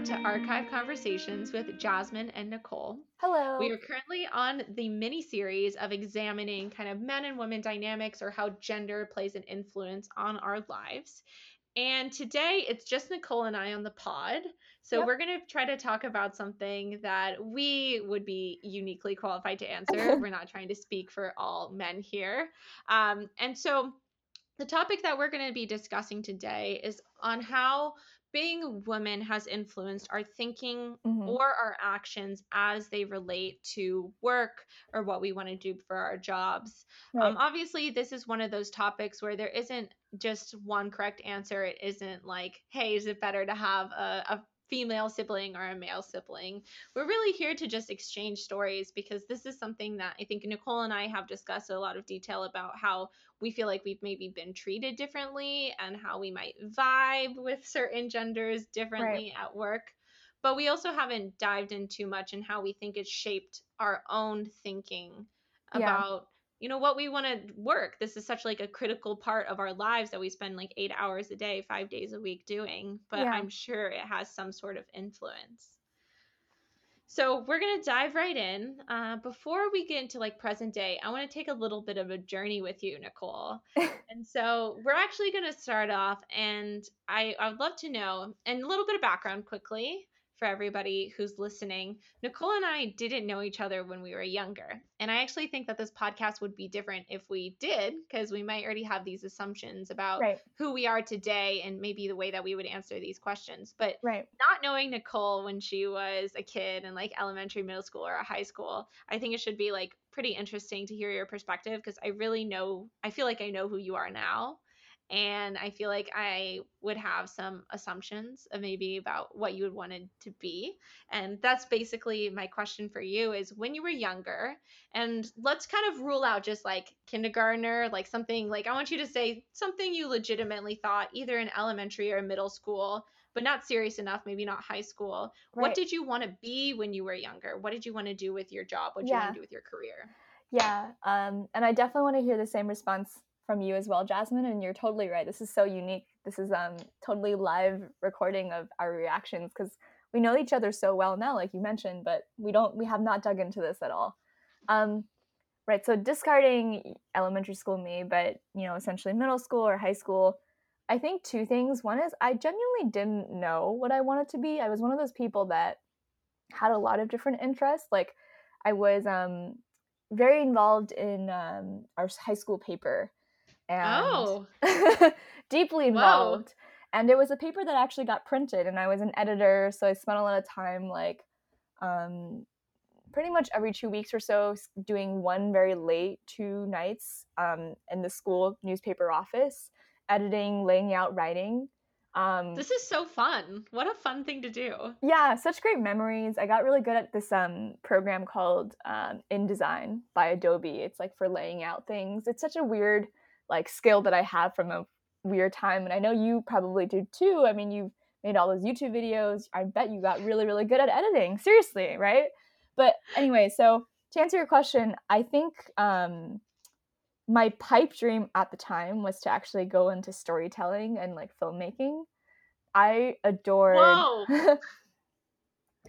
back to Archive Conversations with Jasmine and Nicole. Hello. We are currently on the mini series of examining kind of men and women dynamics or how gender plays an influence on our lives. And today it's just Nicole and I on the pod. So Yep. we're going to try to talk about something that we would be uniquely qualified to answer. we're not trying to speak for all men here. Um, and so the topic that we're going to be discussing today is on how being a woman has influenced our thinking Mhm. or our actions as they relate to work or what we want to do for our jobs. Right. Um, obviously, this is one of those topics where there isn't just one correct answer. It isn't like, hey, is it better to have a, a female sibling or a male sibling? We're really here to just exchange stories because this is something that I think Nicole and I have discussed a lot of detail about how we feel like we've maybe been treated differently and how we might vibe with certain genders differently at work. But we also haven't dived in too much in how we think it's shaped our own thinking Yeah. about you know what we want to work. This is such like a critical part of our lives that we spend like eight hours a day five days a week doing but Yeah. i'm sure it has some sort of influence. So we're going to dive right in. Uh, before we get into like present day i want to take a little bit of a journey with you nicole. And so we're actually going to start off and I, I would love to know and a little bit of background quickly for everybody who's listening nicole and i didn't know each other when we were younger and i actually think that this podcast would be different if we did because we might already have these assumptions about right. who we are today and maybe the way that we would answer these questions but Right. not knowing Nicole when she was a kid in like elementary, middle school, or a high school, I think it should be like pretty interesting to hear your perspective because I really know, I feel like I know who you are now. And I feel like I would have some assumptions of maybe about what you would wanted to be. And that's basically my question for you is when you were younger, and let's kind of rule out just like kindergartner, like something like I want you to say something you legitimately thought either in elementary or middle school but not serious enough, maybe not high school. What did you want to be when you were younger? What did you want to do with your job? What did you want to do with your career? Yeah. Um, and I definitely want to hear the same response from you as well, Jasmine. And you're totally right. This is so unique. This is um totally live recording of our reactions because we know each other so well now, like you mentioned, but we don't we have not dug into this at all. Um, right. So discarding elementary school me, but you know, essentially middle school or high school. I think two things. One is I genuinely didn't know what I wanted to be. I was one of those people that had a lot of different interests. Like I was um very involved in um, our high school paper and Oh, deeply Whoa. involved. And it was a paper that actually got printed, and I was an editor, so I spent a lot of time like um, pretty much every two weeks or so doing one very late two nights um, in the school newspaper office, editing, laying out, writing. Um, this is so fun. What a fun thing to do. yeah, such great memories. I got really good at this um, program called um, InDesign by Adobe. It's like for laying out things. It's such a weird like skill that I have from a weird time, and I know you probably do too. I mean, you've made all those YouTube videos. I bet you got really, really good at editing. Seriously, right? But anyway, so to answer your question, I think um, my pipe dream at the time was to actually go into storytelling and like filmmaking. I adored.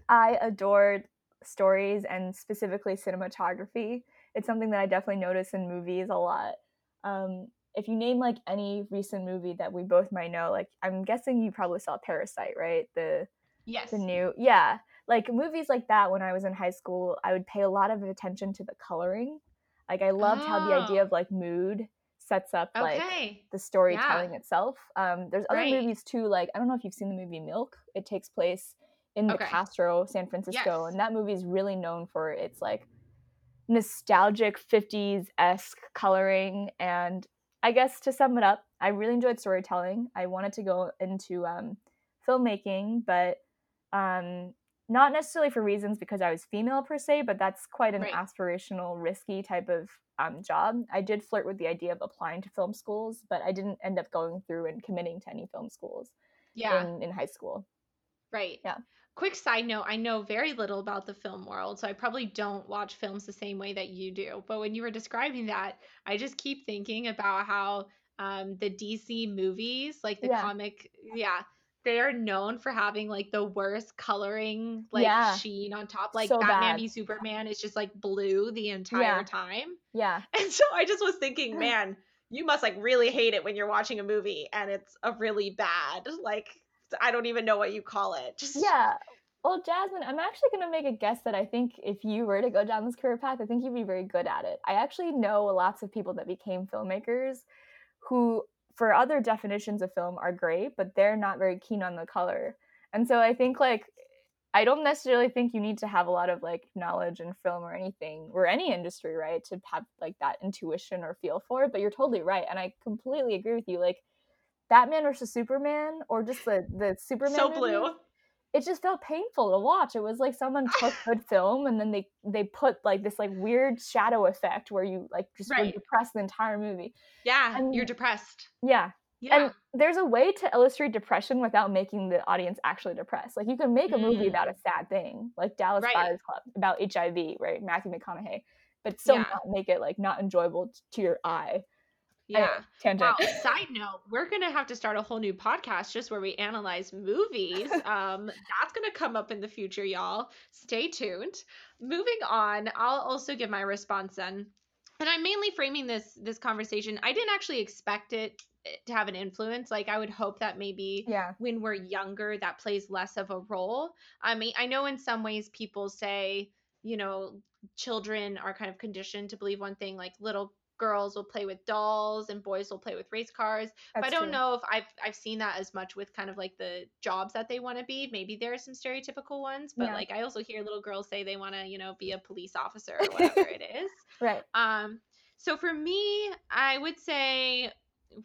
I adored stories and specifically cinematography. It's something that I definitely notice in movies a lot. Um, if you name like any recent movie that we both might know, like I'm guessing you probably saw Parasite, right? The Yes. the new yeah, like movies like that. When I was in high school, I would pay a lot of attention to the coloring. Like I loved how the idea Oh. of like mood sets up like the storytelling itself. Um, there's other Right. movies too. Like I don't know if you've seen the movie Milk. It takes place in the Okay. Castro, San Francisco, Yes. and that movie is really known for its like nostalgic 50s esque coloring. And I guess to sum it up, I really enjoyed storytelling. I wanted to go into um, filmmaking, but um, not necessarily for reasons because I was female per se, but that's quite an Right. aspirational, risky type of um, job. I did flirt with the idea of applying to film schools, but I didn't end up going through and committing to any film schools Yeah. in, in high school. Right. Yeah. Quick side note I know very little about the film world, so I probably don't watch films the same way that you do. But when you were describing that, I just keep thinking about how um, the DC movies, like the Yeah. comic, yeah, they are known for having like the worst coloring like Yeah. sheen on top. Like So Batman bad. v Superman is just like blue the entire Yeah. time. Yeah. And so I just was thinking, man, you must like really hate it when you're watching a movie and it's a really bad like I don't even know what you call it. Just Yeah. Well, Jasmine, I'm actually going to make a guess that I think if you were to go down this career path, I think you'd be very good at it. I actually know lots of people that became filmmakers who, for other definitions of film, are great, but they're not very keen on the color. And so I think, like, I don't necessarily think you need to have a lot of like knowledge in film or anything or any industry, right, to have like that intuition or feel for it. But you're totally right, and I completely agree with you. Like Batman versus Superman, or just the the Superman. so movies, blue. it just felt painful to watch. It was like someone took good film and then they they put like this like weird shadow effect where you like just Right. depressed the entire movie. Yeah, And- you're depressed. Yeah. Yeah. And there's a way to illustrate depression without making the audience actually depressed. Like you can make a movie Mm. about a sad thing, like Dallas Right. Buyers Club about HIV, right? Matthew McConaughey, but still Yeah. not make it like not enjoyable t- to your eye. Yeah. tangent. Wow, side note, we're gonna have to start a whole new podcast just where we analyze movies. Um, that's gonna come up in the future, y'all. Stay tuned. Moving on, I'll also give my response then. And I'm mainly framing this this conversation. I didn't actually expect it eh, to have an influence. Like I would hope that maybe yeah. when we're younger that plays less of a role. I mean, I know in some ways people say, you know, children are kind of conditioned to believe one thing, like little girls will play with dolls and boys will play with race cars. but I don't true. know if I've I've seen that as much with kind of like the jobs that they want to be. Maybe there are some stereotypical ones, but Yeah. like I also hear little girls say they want to, you know, be a police officer or whatever it is. Right. Um, so for me, I would say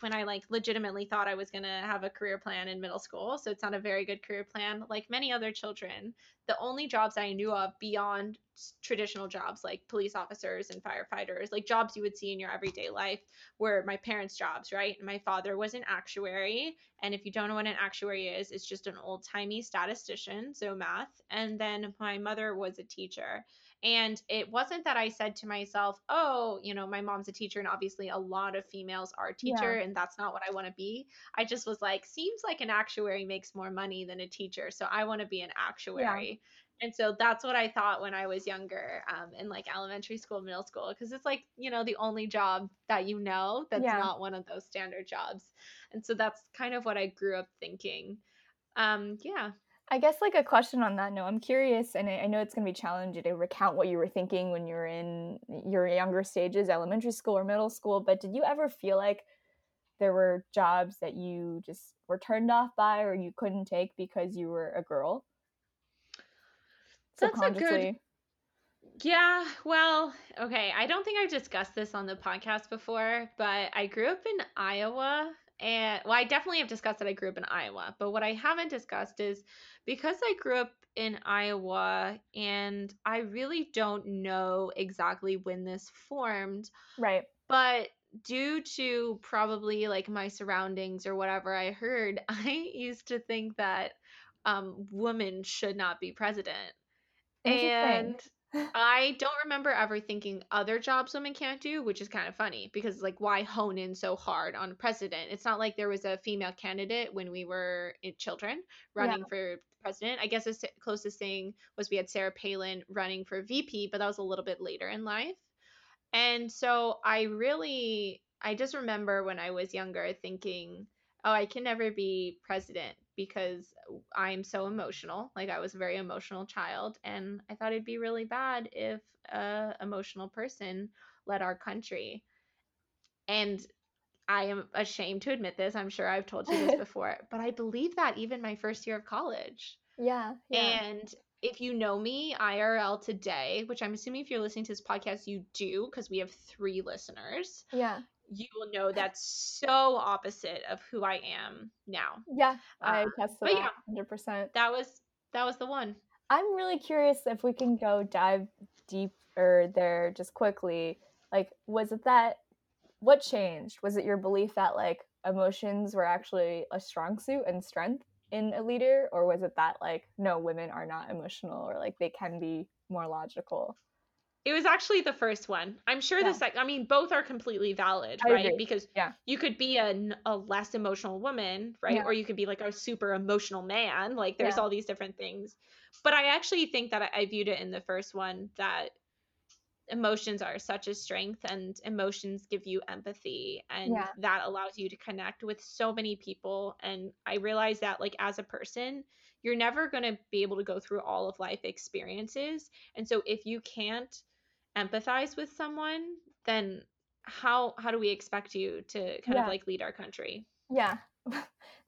when I like legitimately thought I was gonna have a career plan in middle school, so it's not a very good career plan. Like many other children, the only jobs I knew of beyond traditional jobs like police officers and firefighters, like jobs you would see in your everyday life, were my parents' jobs, right? My father was an actuary, and if you don't know what an actuary is, it's just an old timey statistician, so math. And then my mother was a teacher. And it wasn't that I said to myself, oh, you know, my mom's a teacher, and obviously a lot of females are teacher, and that's not what I want to be. I just was like, seems like an actuary makes more money than a teacher. So I want to be an actuary. And so that's what I thought when I was younger, um, in like elementary school, middle school, because it's like, you know, the only job that you know that's Yeah. not one of those standard jobs. And so that's kind of what I grew up thinking. Um, yeah. I guess like a question on that note, I'm curious, and I I know it's going to be challenging to recount what you were thinking when you were in your younger stages, elementary school or middle school. But did you ever feel like there were jobs that you just were turned off by or you couldn't take because you were a girl? That's a good- Yeah, well, okay. I don't think I've discussed this on the podcast before, but I grew up in Iowa. And well, I definitely have discussed that I grew up in Iowa. But what I haven't discussed is because I grew up in Iowa and I really don't know exactly when this formed, Right. but due to probably like my surroundings or whatever I heard, I used to think that um, women should not be president. And I don't remember ever thinking other jobs women can't do, which is kind of funny because, like, why hone in so hard on president? It's not like there was a female candidate when we were children running for president. I guess the closest thing was we had Sarah Palin running for VP, but that was a little bit later in life. And so I really, I just remember when I was younger thinking, oh, I can never be president because I'm so emotional. Like I was a very emotional child, and I thought it'd be really bad if a emotional person led our country. And I am ashamed to admit this. I'm sure I've told you this before, but I believe that even my first year of college. Yeah. Yeah. And if you know me IRL today, which I'm assuming if you're listening to this podcast, you do, because we have three listeners, yeah. You will know that's so opposite of who I am now. Yeah. I um, but that 100%. That was that was the one. I'm really curious if we can go dive deeper there just quickly. Like, was it that what changed? Was it your belief that like emotions were actually a strong suit and strength in a leader, or was it that like no, women are not emotional or like they can be more logical? It was actually the first one. I'm sure Yeah. the second. I mean, both are completely valid, I right? agree. Because Yeah. you could be a, a less emotional woman, right? Yeah. Or you could be like a super emotional man. Like there's all these different things. But I actually think that I, I viewed it in the first one that emotions are such a strength and emotions give you empathy and Yeah. that allows you to connect with so many people and i realize that like as a person you're never going to be able to go through all of life experiences and so if you can't empathize with someone then how how do we expect you to kind Yeah. of like lead our country Yeah.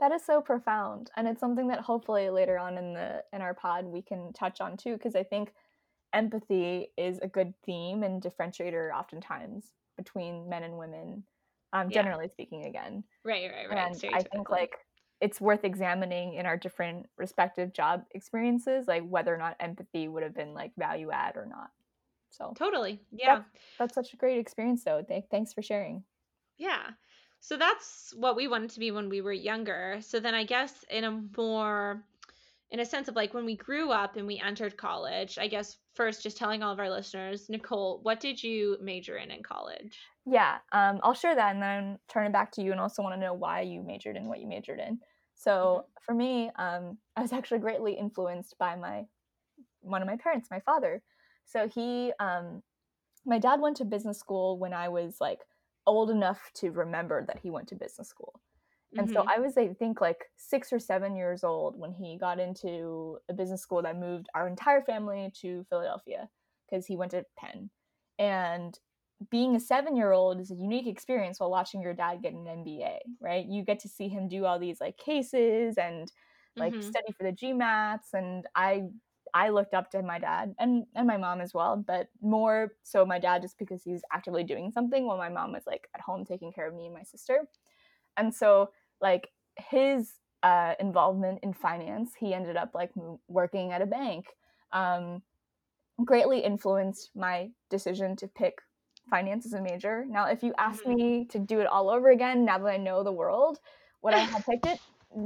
that is so profound. And it's something that hopefully later on in the in our pod we can touch on too because I think empathy is a good theme and differentiator oftentimes between men and women. Um, Yeah. generally speaking again. right right right and I think like it's worth examining in our different respective job experiences, like whether or not empathy would have been like value add or not. So totally yeah that's such a great experience though. Th- thanks for sharing. Yeah. So that's what we wanted to be when we were younger. So then I guess in a more in a sense of like when we grew up and we entered college, I guess first just telling all of our listeners, Nicole, what did you major in in college? Yeah, um, I'll share that and then turn it back to you and also want to know why you majored in what you majored in. So for me, um, I was actually greatly influenced by my one of my parents, my father. So he, um, my dad went to business school when I was like old enough to remember that he went to business school. And so Mhm. I was, I think, like six or seven years old when he got into a business school that moved our entire family to Philadelphia because he went to Penn. And being a seven year old is a unique experience while watching your dad get an MBA, right? You get to see him do all these like cases and like Mhm. study for the GMATs. And I, I looked up to my dad and, and my mom as well, but more so my dad just because he was actively doing something while my mom was like at home taking care of me and my sister. And so like his uh, involvement in finance, he ended up like working at a bank. Um, greatly influenced my decision to pick finance as a major. Now, if you ask Mhm. me to do it all over again, now that I know the world, would I have picked it?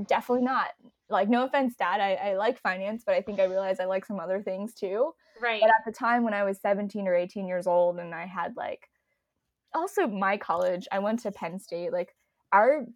Definitely not. Like, no offense, Dad. I, I like finance, but I think I realized I like some other things too. Right. But at the time when I was 17 or 18 years old and I had like also my college, I went to Penn State, like our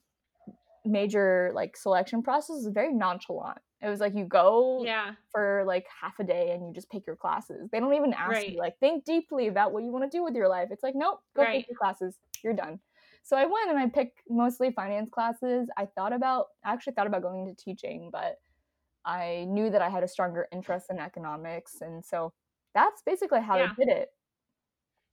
major like selection process is very nonchalant. It was like you go Yeah. for like half a day and you just pick your classes. They don't even ask Right. you like think deeply about what you want to do with your life. It's like nope, go Right. pick your classes. You're done. So I went and I picked mostly finance classes. I thought about I actually thought about going into teaching, but I knew that I had a stronger interest in economics and so that's basically how Yeah. I did it.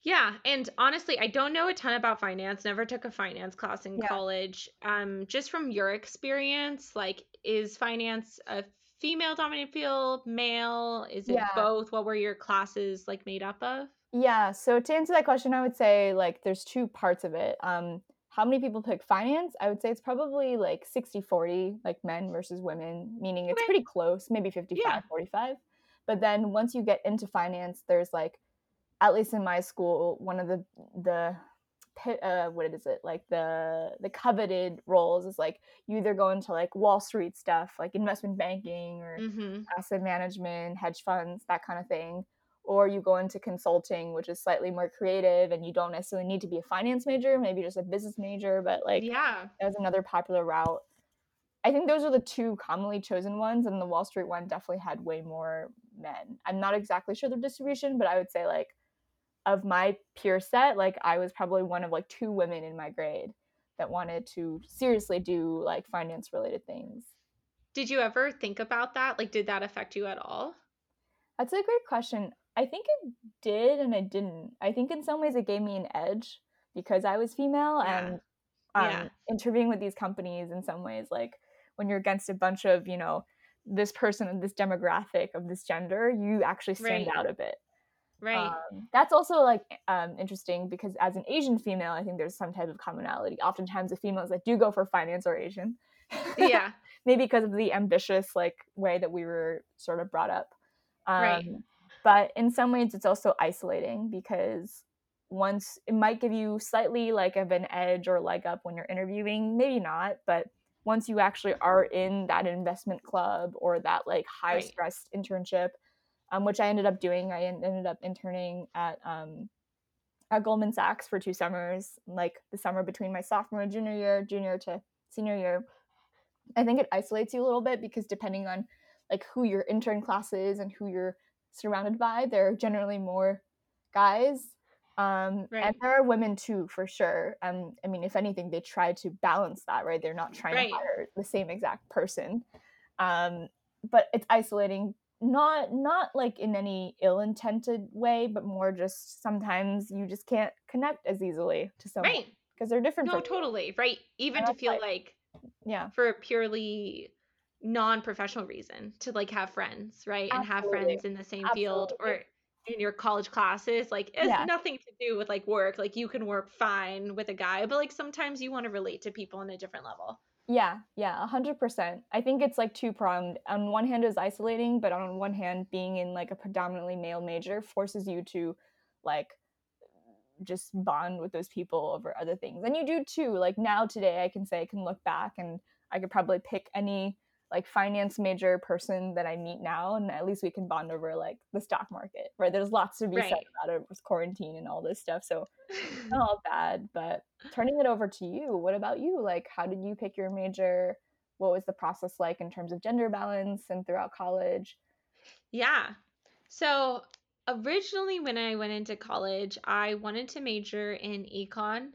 Yeah, and honestly, I don't know a ton about finance. Never took a finance class in Yeah. college. Um, just from your experience, like, is finance a female dominant field, male? Is it Yeah. both? What were your classes like made up of? Yeah, so to answer that question, I would say like there's two parts of it. Um, how many people pick finance? I would say it's probably like 60 40, like men versus women, meaning it's pretty close, maybe 55 Yeah. 45. But then once you get into finance, there's like, at least in my school, one of the, the, uh, what is it like the the coveted roles is like you either go into like wall street stuff like investment banking or Mm-hmm. asset management, hedge funds, that kind of thing. Or you go into consulting, which is slightly more creative and you don't necessarily need to be a finance major, maybe just a business major, but like Yeah. that was another popular route. I think those are the two commonly chosen ones, and the Wall Street one definitely had way more men. I'm not exactly sure the distribution, but I would say like of my peer set, like I was probably one of like two women in my grade that wanted to seriously do like finance related things. Did you ever think about that? Like, did that affect you at all? That's a great question. I think it did and it didn't. I think in some ways it gave me an edge because I was female Yeah. and um, Yeah. interviewing with these companies in some ways, like when you're against a bunch of, you know, this person of this demographic of this gender, you actually stand Right. out a bit. Right. Um, that's also like um, interesting because as an Asian female, I think there's some type of commonality. Oftentimes, the females that do go for finance are Asian. yeah. maybe because of the ambitious like way that we were sort of brought up um, Right. But in some ways it's also isolating because once it might give you slightly like of an edge or leg up when you're interviewing maybe not but once you actually are in that investment club or that like high Right. stress internship um, which I ended up doing. I ended up interning at um, at Goldman Sachs for two summers, like the summer between my sophomore junior year, junior to senior year. I think it isolates you a little bit because depending on like who your intern class is and who you're surrounded by, there are generally more guys. Um, right. And there are women too, for sure. Um, I mean, if anything, they try to balance that, right? They're not trying right. to hire the same exact person. Um, but it's isolating not not like in any ill-intended way but more just sometimes you just can't connect as easily to someone right because they're different no totally right even to feel like, like yeah for a purely non-professional reason to like have friends right Absolutely. and have friends in the same Absolutely. field or in your college classes like it's yeah. nothing to do with like work like you can work fine with a guy but like sometimes you want to relate to people on a different level yeah, yeah, 100%. I think it's like two pronged. On one hand, is isolating, but on one hand, being in like a predominantly male major forces you to like just bond with those people over other things. And you do too. Like now, today, I can say I can look back and I could probably pick any like finance major person that I meet now, and at least we can bond over like the stock market, right? There's lots to be right. said about it with quarantine and all this stuff. So not all bad, but turning it over to you, what about you? Like, how did you pick your major? What was the process like in terms of gender balance and throughout college? Yeah. So originally, when I went into college, I wanted to major in econ.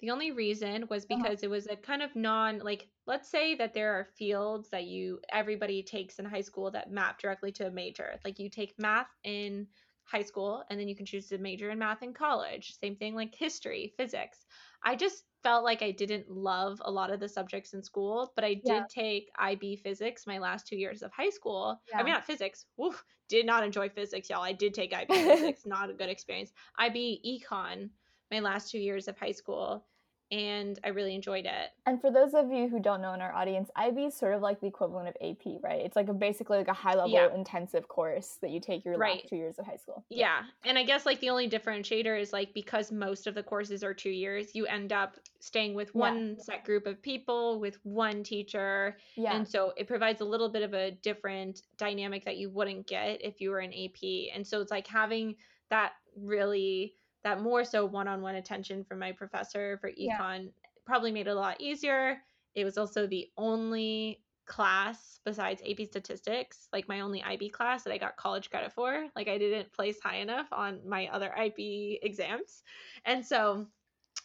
The only reason was uh-huh. because uh-huh. it was a kind of non like let's say that there are fields that you everybody takes in high school that map directly to a major. Like you take math in high school and then you can choose to major in math in college. Same thing like history, physics. I just felt like I didn't love a lot of the subjects in school, but I did yeah. take IB physics my last two years of high school. Yeah. I mean, not physics. Oof, did not enjoy physics, y'all. I did take IB physics, not a good experience. IB econ my last two years of high school and I really enjoyed it. And for those of you who don't know in our audience, IB is sort of like the equivalent of AP, right? It's like a basically like a high level yeah. intensive course that you take your right. last two years of high school. Yeah. yeah. And I guess like the only differentiator is like because most of the courses are two years, you end up staying with one yeah. set group of people with one teacher. Yeah. And so it provides a little bit of a different dynamic that you wouldn't get if you were an AP. And so it's like having that really that more so one-on-one attention from my professor for econ yeah. probably made it a lot easier. It was also the only class besides AP statistics, like my only IB class that I got college credit for. Like I didn't place high enough on my other IB exams. And so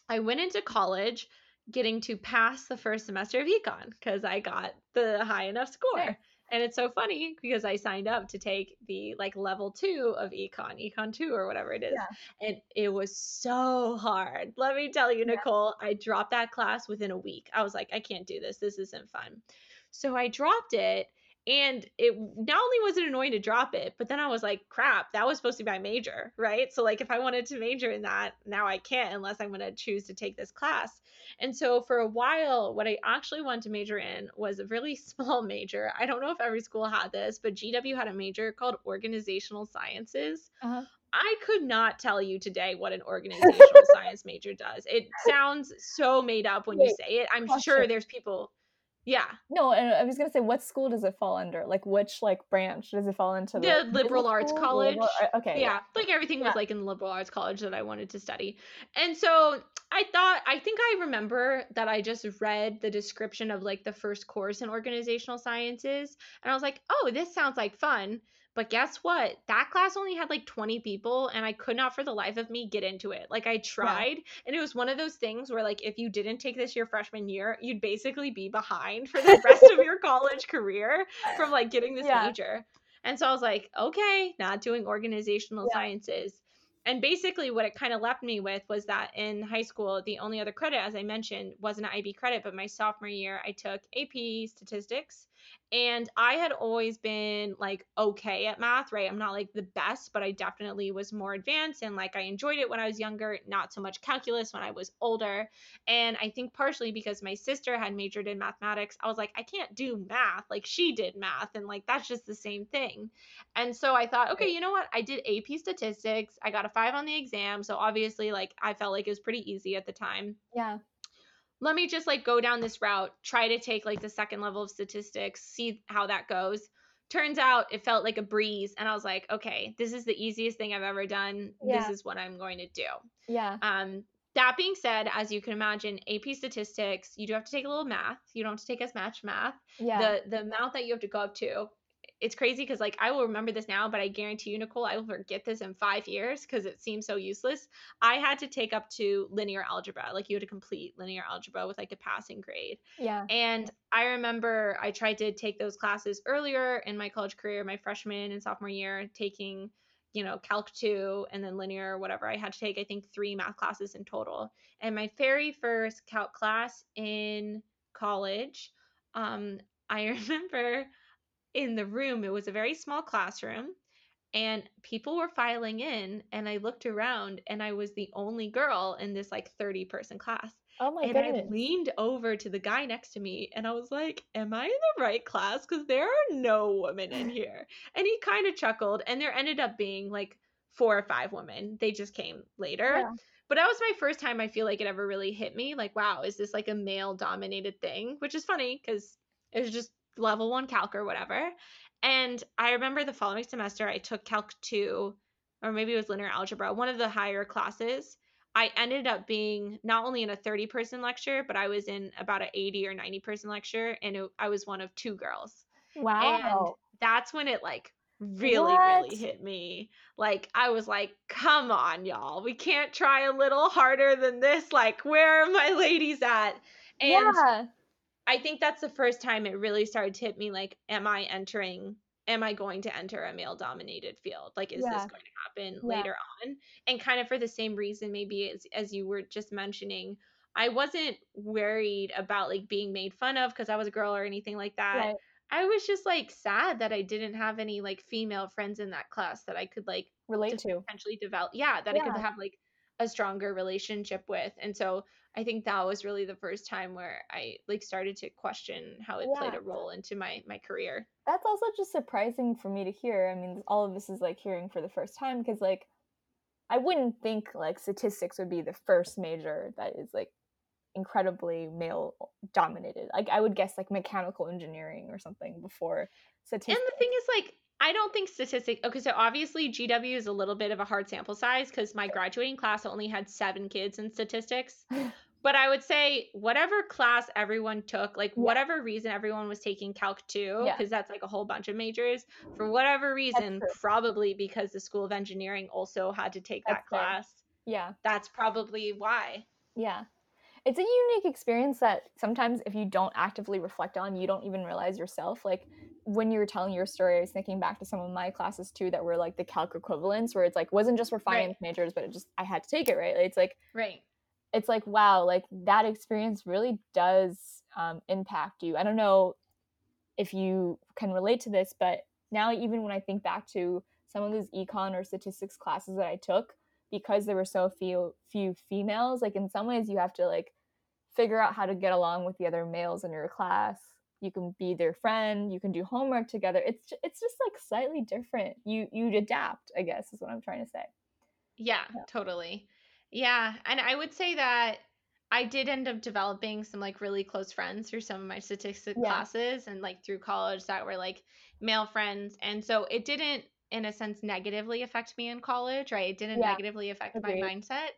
I went into college getting to pass the first semester of econ because I got the high enough score. And it's so funny because I signed up to take the like level two of econ, econ two or whatever it is. Yeah. And it was so hard. Let me tell you, Nicole, yeah. I dropped that class within a week. I was like, I can't do this. This isn't fun. So I dropped it and it not only was it annoying to drop it, but then I was like, crap, that was supposed to be my major, right? So, like, if I wanted to major in that, now I can't unless I'm going to choose to take this class. And so, for a while, what I actually wanted to major in was a really small major. I don't know if every school had this, but GW had a major called organizational sciences. Uh-huh. I could not tell you today what an organizational science major does. It sounds so made up when Wait, you say it. I'm question. sure there's people yeah. No, and I was gonna say, what school does it fall under? Like, which like branch does it fall into? The, the liberal arts school? college. Liberal, okay. Yeah, yeah, like everything yeah. was like in the liberal arts college that I wanted to study, and so I thought, I think I remember that I just read the description of like the first course in organizational sciences, and I was like, oh, this sounds like fun. But guess what? That class only had like 20 people and I could not for the life of me get into it. Like I tried yeah. and it was one of those things where like if you didn't take this your freshman year, you'd basically be behind for the rest of your college career from like getting this yeah. major. And so I was like, okay, not doing organizational yeah. sciences. And basically, what it kind of left me with was that in high school, the only other credit, as I mentioned, was an IB credit. But my sophomore year, I took AP statistics and I had always been like okay at math, right? I'm not like the best, but I definitely was more advanced and like I enjoyed it when I was younger, not so much calculus when I was older. And I think partially because my sister had majored in mathematics, I was like, I can't do math like she did math. And like that's just the same thing. And so I thought, okay, you know what? I did AP statistics. I got a five on the exam. So obviously, like I felt like it was pretty easy at the time. Yeah let me just like go down this route, try to take like the second level of statistics, see how that goes. turns out it felt like a breeze and i was like okay this is the easiest thing i've ever done Yeah. this is what i'm going to do Yeah. um that being said as you can imagine ap statistics you do have to take a little math you don't have to take as much math Yeah. the the amount that you have to go up to it's crazy because like i will remember this now but i guarantee you nicole i will forget this in five years because it seems so useless i had to take up to linear algebra like you had to complete linear algebra with like a passing grade yeah. and I remember I tried to take those classes earlier in my college career, my freshman and sophomore year, taking, you know, Calc 2 and then linear, whatever. I had to take, I think, three math classes in total. And my very first Calc class in college, um, I remember in the room, it was a very small classroom. And people were filing in, and I looked around, and I was the only girl in this like 30 person class Oh my and goodness. I leaned over to the guy next to me and I was like, Am I in the right class? Because there are no women in here. And he kind of chuckled, and there ended up being like four or five women. They just came later. Yeah. But that was my first time I feel like it ever really hit me. Like, wow, is this like a male dominated thing? Which is funny because it was just level one calc or whatever. And I remember the following semester, I took Calc 2, or maybe it was linear algebra, one of the higher classes. I ended up being not only in a 30 person lecture, but I was in about an 80 or 90 person lecture, and it, I was one of two girls. Wow. And that's when it like really, What? really hit me. Like, I was like, come on, y'all. We can't try a little harder than this. Like, where are my ladies at? And yeah. I think that's the first time it really started to hit me like, am I entering, am I going to enter a male dominated field? Like, is Yeah. this going to happen Yeah. later on? And kind of for the same reason, maybe as, as you were just mentioning, I wasn't worried about like being made fun of because I was a girl or anything like that. Right. I was just like sad that I didn't have any like female friends in that class that I could like Relate to to. potentially develop yeah that i could have like a stronger relationship with and so i think that was really the first time where i like started to question how it played a role into my my career That's also just surprising for me to hear. I mean, all of this is like hearing for the first time because, like, I wouldn't think like statistics would be the first major that is like incredibly male dominated. Like, I would guess like mechanical engineering or something before statistics. and the thing is like i don't think statistics okay so obviously gw is a little bit of a hard sample size because my graduating class only had seven kids in statistics but i would say whatever class everyone took like Yeah. whatever reason everyone was taking calc 2 Yeah. because that's like a whole bunch of majors for whatever reason probably because the school of engineering also had to take that That's fair. class yeah. that's probably why Yeah. It's a unique experience that sometimes if you don't actively reflect on, you don't even realize yourself. Like when you were telling your story, I was thinking back to some of my classes too that were like the calc equivalents where it's like wasn't just for Right. finance majors, but it just I had to take it, right? It's like right it's like wow, like that experience really does um, impact you. I don't know if you can relate to this, but now even when I think back to some of those econ or statistics classes that I took, because there were so few few females, like in some ways you have to like figure out how to get along with the other males in your class. You can be their friend, you can do homework together. It's ju- it's just like slightly different. You you adapt, I guess is what I'm trying to say. Yeah, Yeah. totally. Yeah, and I would say that I did end up developing some like really close friends through some of my statistics Yeah. classes and like through college that were like male friends. And so it didn't in a sense negatively affect me in college, right? It didn't Yeah, negatively affect my mindset,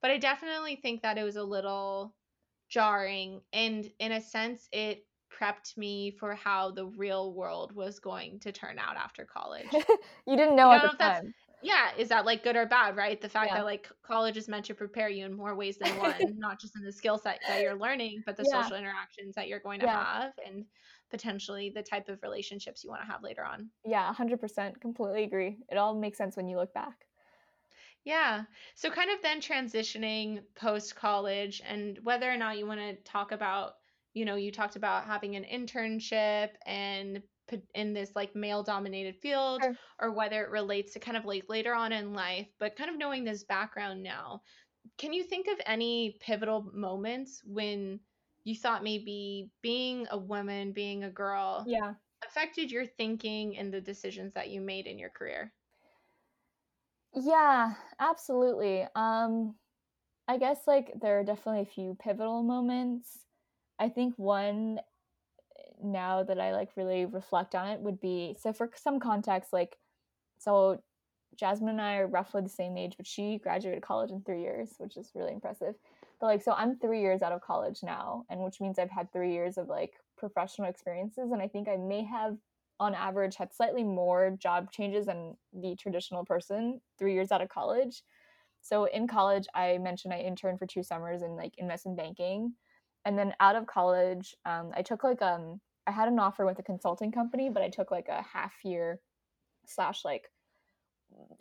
but I definitely think that it was a little jarring and in a sense it prepped me for how the real world was going to turn out after college. you didn't know at the time. yeah, is that like good or bad, right? The fact Yeah. that like college is meant to prepare you in more ways than one, not just in the skill set that you're learning, but the Yeah. social interactions that you're going to Yeah. have and potentially the type of relationships you want to have later on. Yeah, 100% completely agree. It all makes sense when you look back. Yeah. So kind of then transitioning post college and whether or not you want to talk about, you know, you talked about having an internship and in this like male dominated field Sure. or whether it relates to kind of like later on in life, but kind of knowing this background now. Can you think of any pivotal moments when you thought maybe being a woman, being a girl Yeah. affected your thinking and the decisions that you made in your career? Yeah, absolutely. Um I guess like there are definitely a few pivotal moments. I think one now that I like really reflect on it would be so for some context, like so Jasmine and I are roughly the same age, but she graduated college in three years, which is really impressive. But like, so I'm three years out of college now, and which means I've had three years of like professional experiences. And I think I may have, on average, had slightly more job changes than the traditional person three years out of college. So in college, I mentioned I interned for two summers in like investment banking. And then out of college, um, I took like, um, I had an offer with a consulting company, but I took like a half year slash like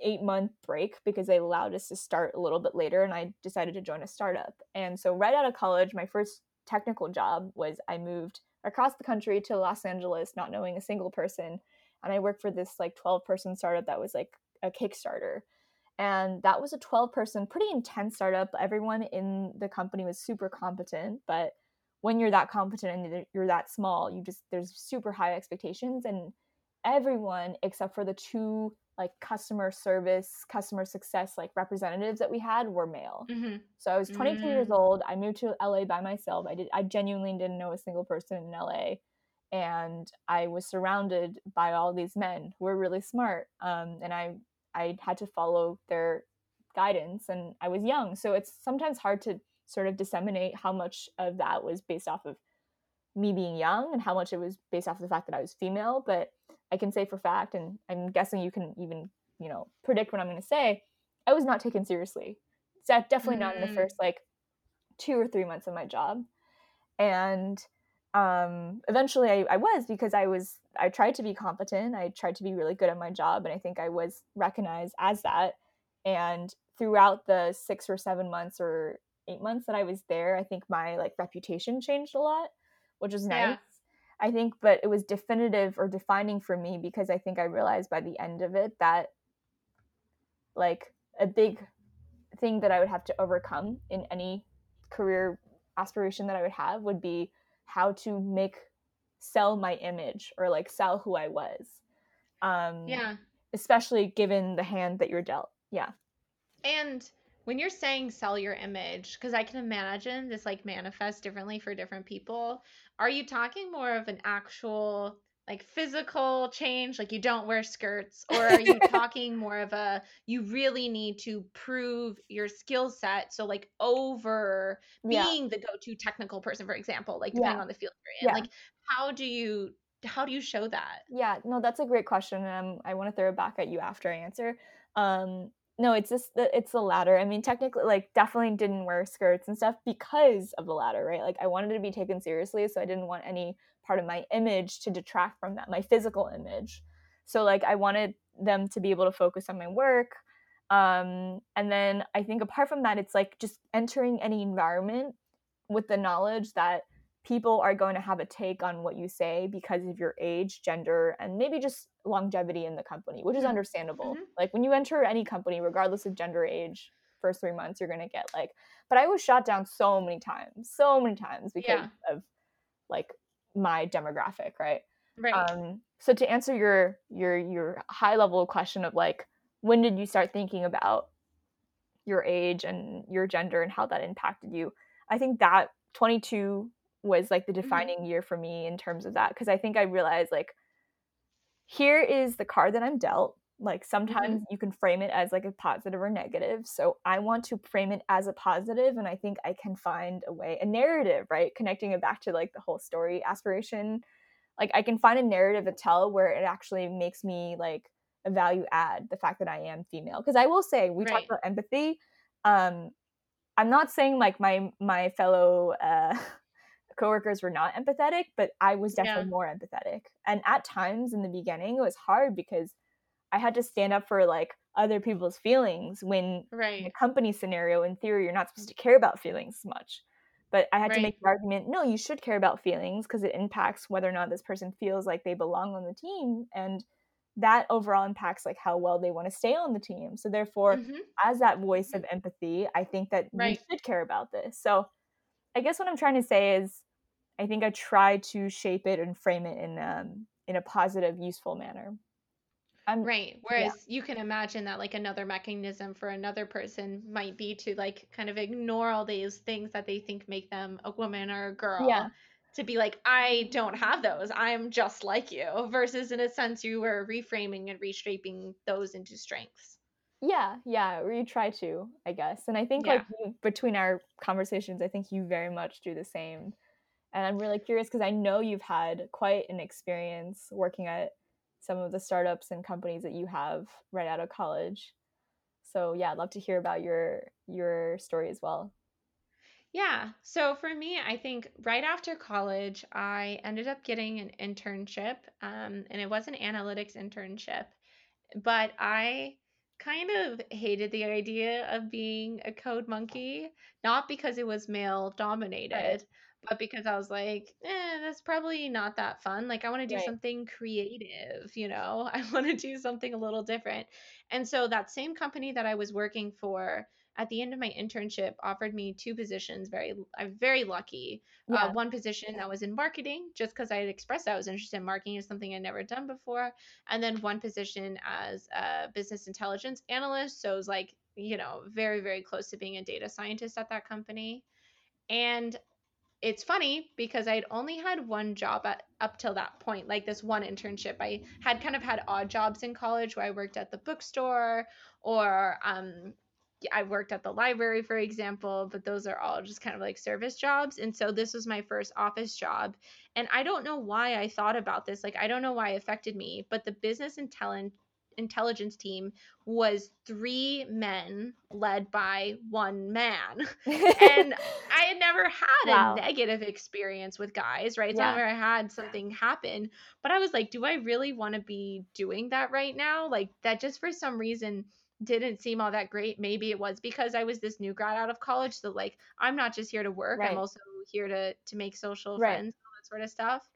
eight month break because they allowed us to start a little bit later and I decided to join a startup. And so right out of college, my first technical job was I moved across the country to Los Angeles, not knowing a single person. And I worked for this like 12 person startup that was like a Kickstarter. And that was a 12 person, pretty intense startup. Everyone in the company was super competent, but when you're that competent and you're that small, you just, there's super high expectations. And everyone except for the two like customer service, customer success like representatives that we had were male. Mm-hmm. So I was 22 mm-hmm. years mm. old. I moved to LA by myself. I did I genuinely didn't know a single person in LA, and I was surrounded by all these men who were really smart. Um, and I I had to follow their guidance, and I was young, so it's sometimes hard to sort of disseminate how much of that was based off of me being young and how much it was based off of the fact that I was female, but I can say for fact, and I'm guessing you can even, you know, predict what I'm going to say. I was not taken seriously. So definitely mm-hmm. not in the mm. first like two or three months of my job. And um, eventually I, I was because I was, I tried to be competent. I tried to be really good at my job. And I think I was recognized as that. And throughout the six or seven months or eight months that I was there, I think my like reputation changed a lot, which was nice. Yeah. I think, but it was definitive or defining for me because I think I realized by the end of it that like a big thing that I would have to overcome in any career aspiration that I would have would be how to make sell my image or like sell who I was. Um yeah. Especially given the hand that you're dealt. Yeah. And when you're saying sell your image because i can imagine this like manifests differently for different people are you talking more of an actual like physical change like you don't wear skirts or are you talking more of a you really need to prove your skill set so like over being yeah. the go-to technical person for example like depending yeah. on the field you're in yeah. like how do you how do you show that yeah no that's a great question and um, i want to throw it back at you after i answer um no, it's just it's the latter. I mean, technically, like, definitely didn't wear skirts and stuff because of the latter, right? Like, I wanted to be taken seriously, so I didn't want any part of my image to detract from that, my physical image. So, like, I wanted them to be able to focus on my work. Um, and then I think apart from that, it's like just entering any environment with the knowledge that people are going to have a take on what you say because of your age, gender, and maybe just longevity in the company, which is mm-hmm. understandable. Mm-hmm. Like when you enter any company, regardless of gender, age, first three months, you're going to get like, but I was shot down so many times, so many times because yeah. of like my demographic, right? Right. Um, so to answer your your your high level question of like when did you start thinking about your age and your gender and how that impacted you, I think that 22 was like the mm-hmm. defining mm-hmm. year for me in terms of that because I think I realized like here is the card that I'm dealt. Like sometimes mm-hmm. you can frame it as like a positive or negative. So I want to frame it as a positive and I think I can find a way, a narrative, right? Connecting it back to like the whole story aspiration. Like I can find a narrative to tell where it actually makes me like a value add the fact that I am female. Because I will say we right. talked about empathy. Um I'm not saying like my my fellow uh coworkers were not empathetic, but I was definitely yeah. more empathetic. And at times in the beginning, it was hard because I had to stand up for like other people's feelings when right. in a company scenario, in theory, you're not supposed to care about feelings much. But I had right. to make the argument no, you should care about feelings because it impacts whether or not this person feels like they belong on the team. And that overall impacts like how well they want to stay on the team. So therefore, mm-hmm. as that voice of empathy, I think that right. we should care about this. So I guess what I'm trying to say is I think I try to shape it and frame it in um in a positive, useful manner. I'm, right. Whereas yeah. you can imagine that like another mechanism for another person might be to like kind of ignore all these things that they think make them a woman or a girl. Yeah. to be like, I don't have those. I'm just like you. Versus in a sense, you were reframing and reshaping those into strengths. Yeah, yeah, or you try to, I guess. And I think Yeah. like between our conversations, I think you very much do the same. And I'm really curious because I know you've had quite an experience working at some of the startups and companies that you have right out of college. So yeah, I'd love to hear about your your story as well. Yeah. So for me, I think right after college, I ended up getting an internship, um, and it was an analytics internship. But I kind of hated the idea of being a code monkey, not because it was male dominated, but because I was like, eh, that's probably not that fun. Like, I want to do right, something creative, you know? I want to do something a little different. And so that same company that I was working for at the end of my internship offered me two positions. Very, I'm very lucky. Uh, one position that was in marketing, just because I had expressed I was interested in marketing, is something I'd never done before and then one position as a business intelligence analyst. So it was like, you know, very, very close to being a data scientist at that company. And it's funny because I'd only had one job at up till that point, like this one internship. I had kind of had odd jobs in college where I worked at the bookstore or um I worked at the library, for example, but those are all just kind of like service jobs. And so this was my first office job. And I don't know why I thought about this. Like, I don't know why it affected me, but the business intelligence intelligence team was three men led by one man. And I had never had a negative experience with guys, right? It's not yeah, where I had something happen, but I was like, do I really want to be doing that right now? Like that just for some reason didn't seem all that great. Maybe it was because I was this new grad out of college. So like I'm not just here to work, I'm also here to to make social right, friends, all that sort of stuff.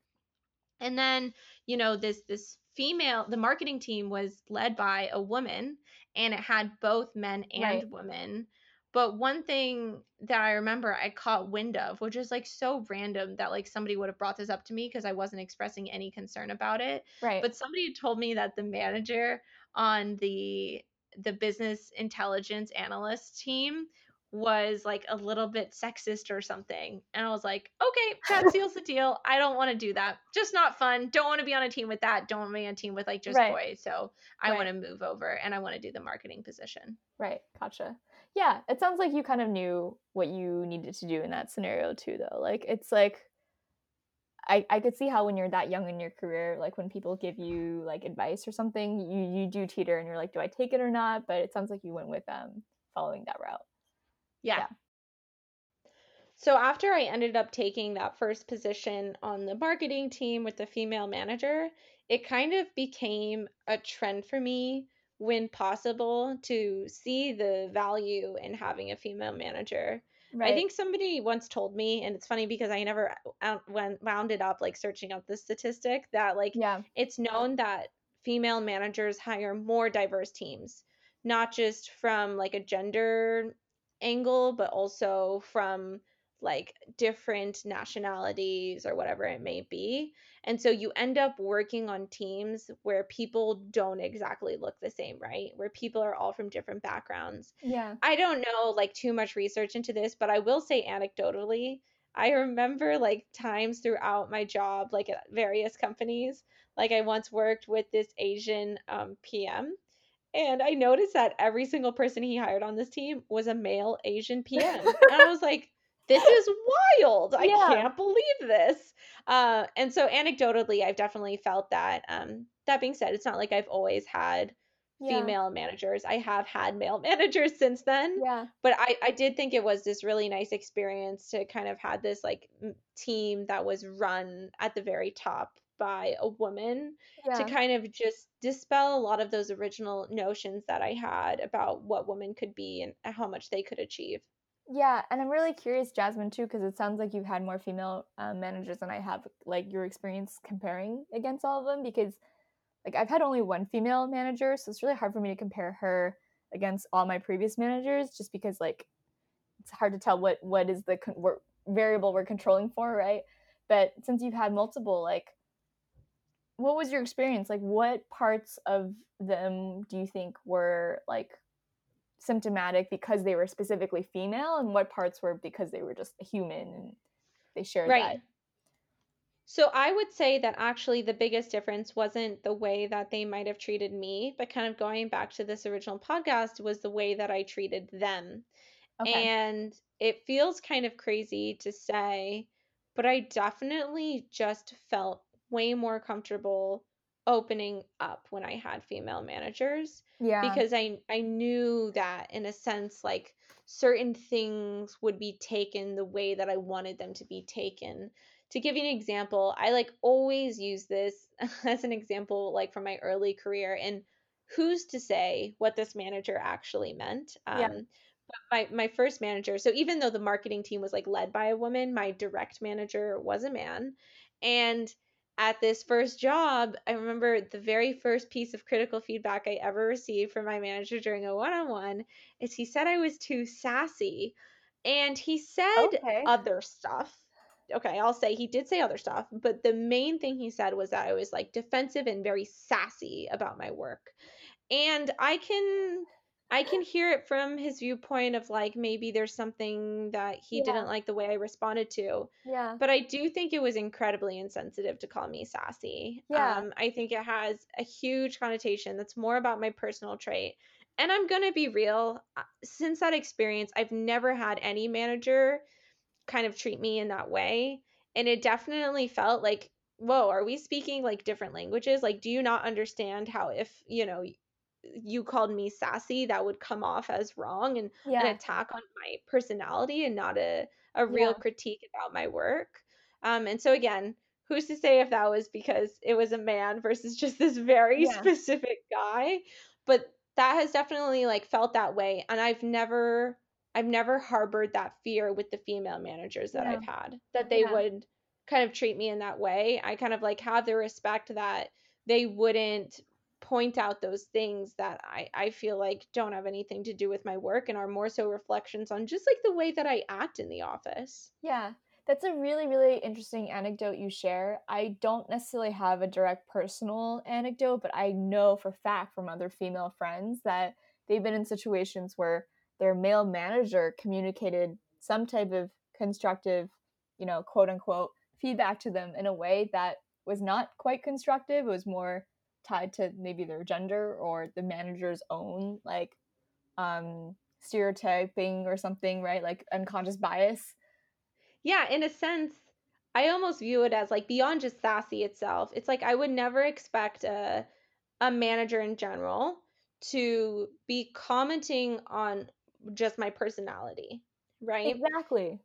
And then, you know, this this female, the marketing team was led by a woman and it had both men right. and women. But one thing that I remember I caught wind of, which is like so random that like somebody would have brought this up to me because I wasn't expressing any concern about it. Right. But somebody told me that the manager on the the business intelligence analyst team was like a little bit sexist or something. And I was like, okay, that seals the deal. I don't want to do that. Just not fun. Don't want to be on a team with that. Don't want to be on a team with like just Right. boys. So I want to move over and I want to do the marketing position. Right. Gotcha. Yeah, it sounds like you kind of knew what you needed to do in that scenario too though. Like it's like I, I could see how when you're that young in your career, like when people give you like advice or something, you you do teeter and you're like, do I take it or not? But it sounds like you went with um following that route. Yeah. Yeah. So after I ended up taking that first position on the marketing team with the female manager, it kind of became a trend for me when possible to see the value in having a female manager. Right. I think somebody once told me, and it's funny because I never went wound it up like searching up the statistic that like Yeah. it's known that female managers hire more diverse teams, not just from like a gender angle, but also from like different nationalities or whatever it may be. And so you end up working on teams where people don't exactly look the same, right? Where people are all from different backgrounds. Yeah. I don't know like too much research into this, but I will say anecdotally, I remember like times throughout my job, like at various companies, like I once worked with this Asian um, PM and I noticed that every single person he hired on this team was a male Asian PM. And I was like, this is wild. I yeah. can't believe this. Uh, and so anecdotally, I've definitely felt that. Um, that being said, it's not like I've always had Yeah. female managers. I have had male managers since then, Yeah. but I, I did think it was this really nice experience to kind of had this like team that was run at the very top by a woman to kind of just dispel a lot of those original notions that I had about what women could be and how much they could achieve. Yeah, and I'm really curious, Jasmine, too, because it sounds like you've had more female uh, managers than I have, like your experience comparing against all of them. Because, like, I've had only one female manager, so it's really hard for me to compare her against all my previous managers, just because, like, it's hard to tell what what is the con- we're, variable we're controlling for, right? But since you've had multiple, like, what was your experience? Like, what parts of them do you think were like symptomatic because they were specifically female and what parts were because they were just human and they shared that So I would say that actually the biggest difference wasn't the way that they might have treated me, but kind of going back to this original podcast was the way that I treated them. Okay. And it feels kind of crazy to say, but I definitely just felt way more comfortable opening up when I had female managers Yeah. because I I knew that in a sense like certain things would be taken the way that I wanted them to be taken. To give you an example, I like always use this as an example like from my early career and who's to say what this manager actually meant. Yeah. Um my my first manager so even though the marketing team was like led by a woman my direct manager was a man and at this first job i remember the very first piece of critical feedback i ever received from my manager during a one-on-one is he said i was too sassy. And he said Okay. other stuff. Okay i'll say he did say other stuff but the main thing he said was that i was like defensive and very sassy about my work. And I can I can hear it from his viewpoint of like maybe there's something that he Yeah. didn't like the way I responded to. Yeah. But I do think it was incredibly insensitive to call me sassy. Yeah. Um, I think it has a huge connotation that's more about my personal trait. And I'm going to be real, uh, since that experience, I've never had any manager kind of treat me in that way. And it definitely felt like, whoa, are we speaking like different languages? Like, do you not understand how if, you know, you called me sassy, that would come off as wrong and an attack on my personality and not a, a real Yeah. critique about my work. Um, and so again, who's to say if that was because it was a man versus just this very Yeah. specific guy? But that has definitely like felt that way. And I've never I've never harbored that fear with the female managers that Yeah. I've had that they Yeah. would kind of treat me in that way. I kind of like have the respect that they wouldn't point out those things that I, I feel like don't have anything to do with my work and are more so reflections on just like the way that I act in the office. Yeah, that's a really, really interesting anecdote you share. I don't necessarily have a direct personal anecdote, but I know for fact from other female friends that they've been in situations where their male manager communicated some type of constructive, you know, quote unquote, feedback to them in a way that was not quite constructive. It was more tied to maybe their gender or the manager's own, like, um, stereotyping or something, right? Like unconscious bias. Yeah, in a sense, I almost view it as like beyond just sassy itself. It's like I would never expect a a manager in general to be commenting on just my personality, right? Exactly.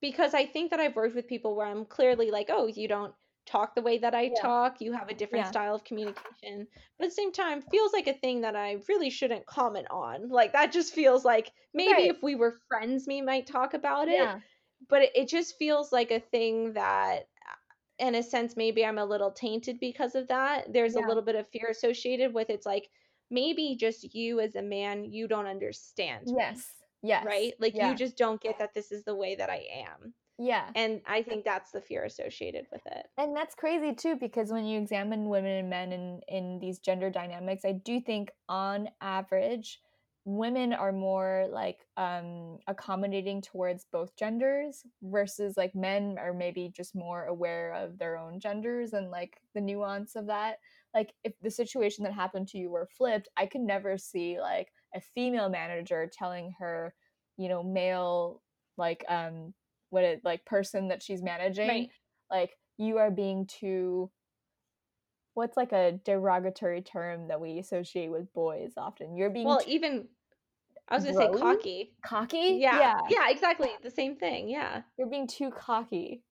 because I think that I've worked with people where I'm clearly like, oh, you don't talk the way that I Yeah. talk, you have a different Yeah. style of communication. But at the same time, feels like a thing that I really shouldn't comment on. Like that just feels like maybe Right. if we were friends, we might talk about it. Yeah. But it, it just feels like a thing that uh, in a sense maybe I'm a little tainted because of that. There's a little bit of fear associated with it's like maybe just you as a man, you don't understand me, Yes. Yes. right? Like you just don't get that this is the way that I am. Yeah. And I think that's the fear associated with it. And that's crazy too, because when you examine women and men in, in these gender dynamics, I do think on average, women are more like um accommodating towards both genders versus like men are maybe just more aware of their own genders and like the nuance of that like if the situation that happened to you were flipped i could never see like a female manager telling her you know male like um what it like person that she's managing Right. like you are being too what's like a derogatory term that we associate with boys often you're being Well, too even I was gonna say Bro-y? cocky. cocky Yeah. Yeah, exactly. The same thing. Yeah. you're being too cocky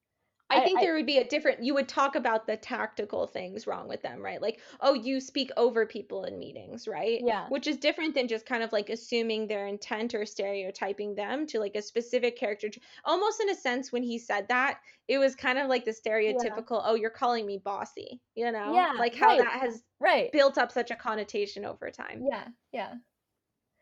I I- think I- there would be a different you would talk about the tactical things wrong with them, right? Like, oh, you speak over people in meetings, right? Yeah. Which is different than just kind of like assuming their intent or stereotyping them to like a specific character. Almost in a sense, when he said that, it was kind of like the stereotypical, oh, you're calling me bossy, you know? Yeah, Like how right. that has right built up such a connotation over time. yeah yeah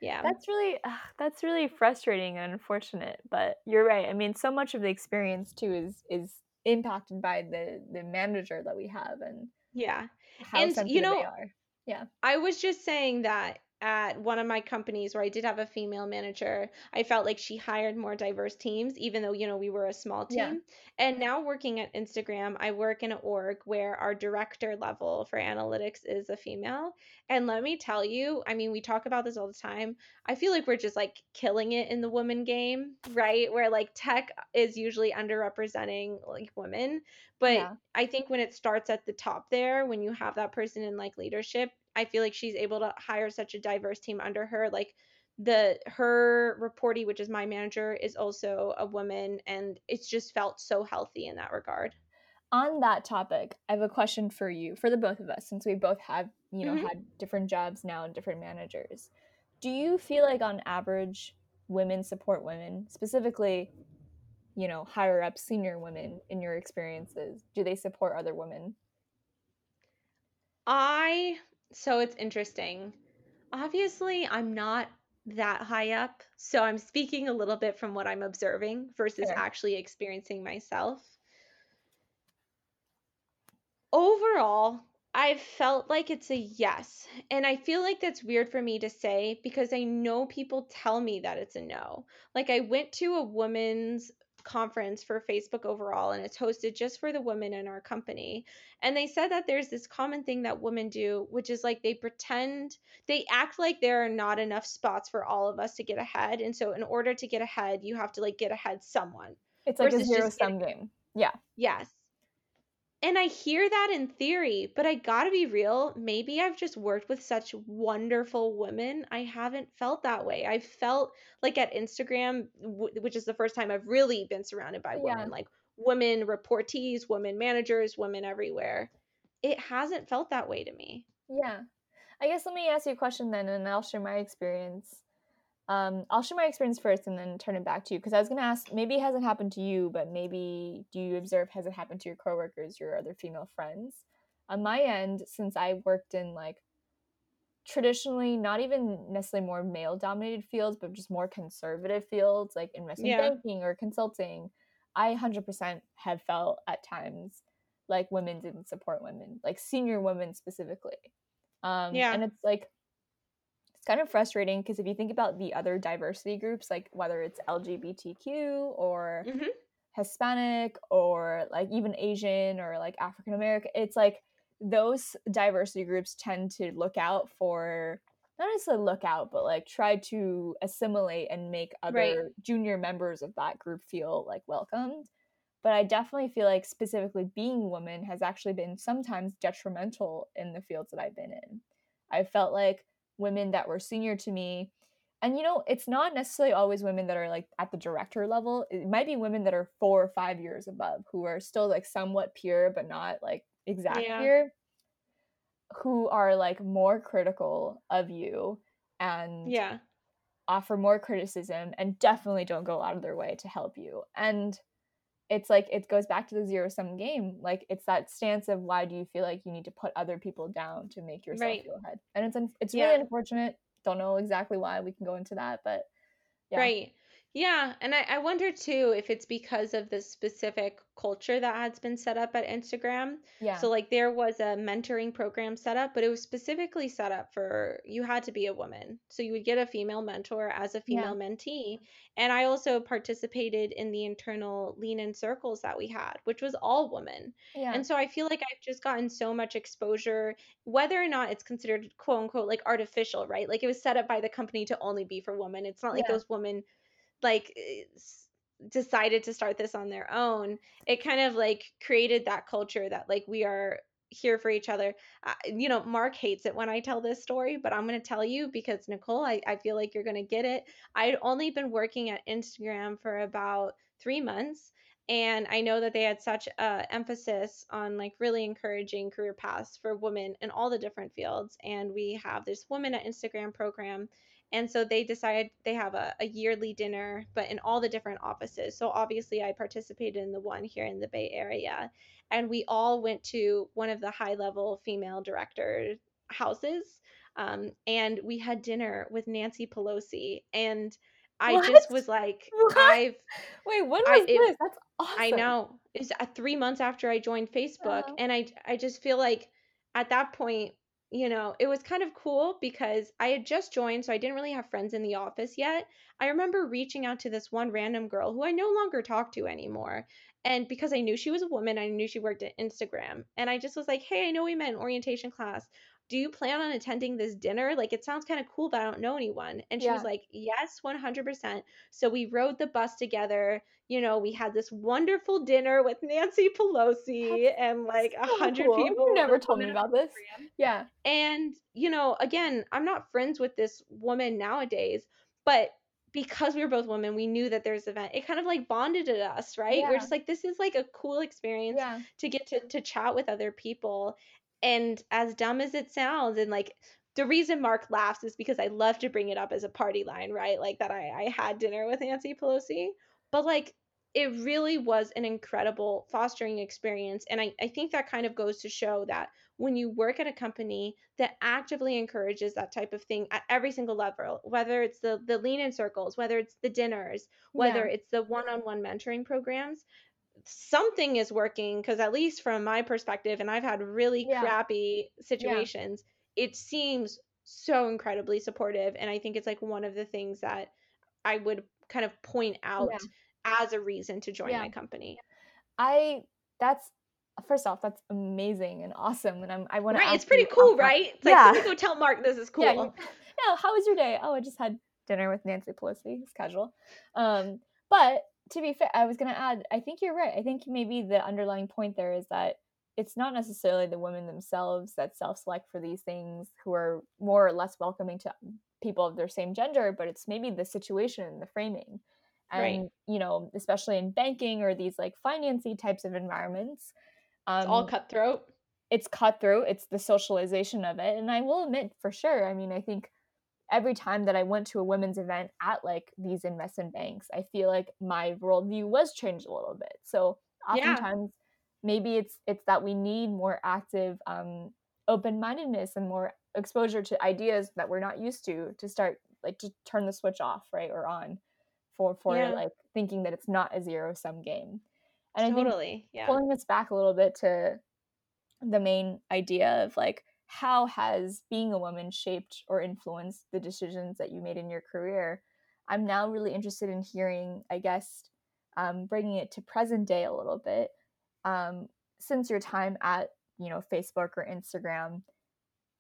Yeah. that's really that's really frustrating and unfortunate but you're right i mean so much of the experience too is is impacted by the the manager that we have and yeah. how And, you sensitive know, they are Yeah. I was just saying that at one of my companies where I did have a female manager, I felt like she hired more diverse teams, even though, you know, we were a small team. Yeah. And now working at Instagram, I work in an org where our director level for analytics is a female. And let me tell you, I mean, we talk about this all the time. I feel like we're just like killing it in the woman game, right? Where like tech is usually underrepresenting like women. But Yeah. I think when it starts at the top there, when you have that person in like leadership, I feel like she's able to hire such a diverse team under her. Like the her reportee, which is my manager, is also a woman, and it's just felt so healthy in that regard. On that topic, I have a question for you, for the both of us, since we both have, you know, Mhm. had different jobs now and different managers. Do you feel like on average women support women, specifically, you know, higher up senior women in your experiences? Do they support other women? I so it's interesting. Obviously, I'm not that high up, so I'm speaking a little bit from what I'm observing versus Fair. actually experiencing myself. Overall, I've felt like it's a yes. And I feel like that's weird for me to say because I know people tell me that it's a no. Like I went to a women's conference for Facebook overall and it's hosted just for the women in our company. And they said that there's this common thing that women do, which is like they pretend they act like there are not enough spots for all of us to get ahead. And so in order to get ahead, you have to like get ahead someone. It's like a zero sum game. Yeah. Yes. And I hear that in theory, but I gotta be real. Maybe I've just worked with such wonderful women. I haven't felt that way. I've felt like at Instagram, w- which is the first time I've really been surrounded by Yeah. women, like women reportees, women managers, women everywhere. It hasn't felt that way to me. Yeah. I guess let me ask you a question then, and I'll share my experience. Um, I'll share my experience first and then turn it back to you because I was going to ask maybe it hasn't happened to you, but maybe do you observe has it happened to your coworkers, your other female friends? On my end, since I worked in like traditionally not even necessarily more male dominated fields, but just more conservative fields like investment Yeah. banking or consulting, I 100% have felt at times like women didn't support women, like senior women specifically. Um, Yeah. And it's like, kind of frustrating because if you think about the other diversity groups, like whether it's LGBTQ or Mhm. Hispanic or like even Asian or like African American, it's like those diversity groups tend to look out for not necessarily look out, but like try to assimilate and make other Right. junior members of that group feel like welcomed. But I definitely feel like specifically being a woman has actually been sometimes detrimental in the fields that I've been in. I felt like women that were senior to me, and you know, it's not necessarily always women that are like at the director level. It might be women that are four or five years above who are still like somewhat pure, but not like exact Yeah. pure, who are like more critical of you and Yeah. offer more criticism and definitely don't go out of their way to help you. And it's like it goes back to the zero sum game. Like it's that stance of why do you feel like you need to put other people down to make yourself Right. feel ahead? And it's un- it's Yeah. really unfortunate. Don't know exactly why. We can go into that, but yeah. Right. Yeah. And I, I wonder too if it's because of the specific culture that has been set up at Instagram. yeah, So, like, there was a mentoring program set up, but it was specifically set up for you had to be a woman. So, you would get a female mentor as a Yeah. female mentee. And I also participated in the internal lean in circles that we had, which was all women. yeah, And so I feel like I've just gotten so much exposure, whether or not it's considered quote unquote like artificial, right? Like it was set up by the company to only be for women. It's not like Yeah. those women like decided to start this on their own. It kind of like created that culture that like we are here for each other. Uh, you know, Mark hates it when I tell this story, but I'm going to tell you because Nicole, I, I feel like you're going to get it. I'd only been working at Instagram for about three months and i know that they had such a emphasis on like really encouraging career paths for women in all the different fields and we have this women at instagram program and so they decided they have a, a yearly dinner but in all the different offices so obviously i participated in the one here in the bay area and we all went to one of the high level female director houses um, and we had dinner with nancy pelosi and i What? just was like What? i've Wait, when I- was it- this? That's awesome. I know. It's uh, three months after I joined Facebook, Oh. and I I just feel like at that point you know, it was kind of cool because I had just joined, so I didn't really have friends in the office yet. I remember reaching out to this one random girl who I no longer talk to anymore. And because I knew she was a woman, I knew she worked at Instagram. And I just was like, hey, I know we met in orientation class. Do you plan on attending this dinner? Like, it sounds kind of cool, but I don't know anyone. And she Yeah. was like, yes, 100%. So we rode the bus together. You know, we had this wonderful dinner with Nancy Pelosi That's and like a so hundred cool. people. You never told me about this. program. Yeah. And, you know, again, I'm not friends with this woman nowadays, but because we were both women, we knew that there's an event. It kind of like bonded us, right? We're just like, this is like a cool experience Yeah. to get to, to chat with other people. And as dumb as it sounds, and like the reason Mark laughs is because I love to bring it up as a party line, right? Like that I, I had dinner with Nancy Pelosi. But like it really was an incredible fostering experience. And I, I think that kind of goes to show that when you work at a company that actively encourages that type of thing at every single level, whether it's the the lean in circles, whether it's the dinners, whether Yeah. it's the one-on-one mentoring programs, something is working because at least from my perspective, and I've had really Yeah. crappy Yeah. situations, it seems so incredibly supportive. And I think it's like one of the things that I would kind of point Yeah. out as a reason to join Yeah. my company. I that's first off, that's amazing and awesome. And I'm I want to Right, it's pretty cool, right? It's like, Yeah. let me go tell Mark this is Yeah. cool. You, yeah. How was your day? Oh, I just had dinner with Nancy Pelosi. It's casual. Um, but to be fair, I was gonna add, I think you're right. I think maybe the underlying point there is that it's not necessarily the women themselves that self-select for these things who are more or less welcoming to people of their same gender, but it's maybe the situation, and the framing. Right. And you know, especially in banking or these like financy types of environments, It's all um, cutthroat. it's cutthroat it's the socialization of it and i will admit for sure i mean i think every time that i went to a women's event at like these investment banks i feel like my worldview was changed a little bit so Yeah. oftentimes maybe it's it's that we need more active um open-mindedness and more exposure to ideas that we're not used to to start like to turn the switch off right or on for for Yeah. like thinking that it's not a zero sum game and i think Yeah. pulling this back a little bit to the main idea of like how has being a woman shaped or influenced the decisions that you made in your career? I'm now really interested in hearing i guess um, bringing it to present day a little bit um, since your time at you know facebook or instagram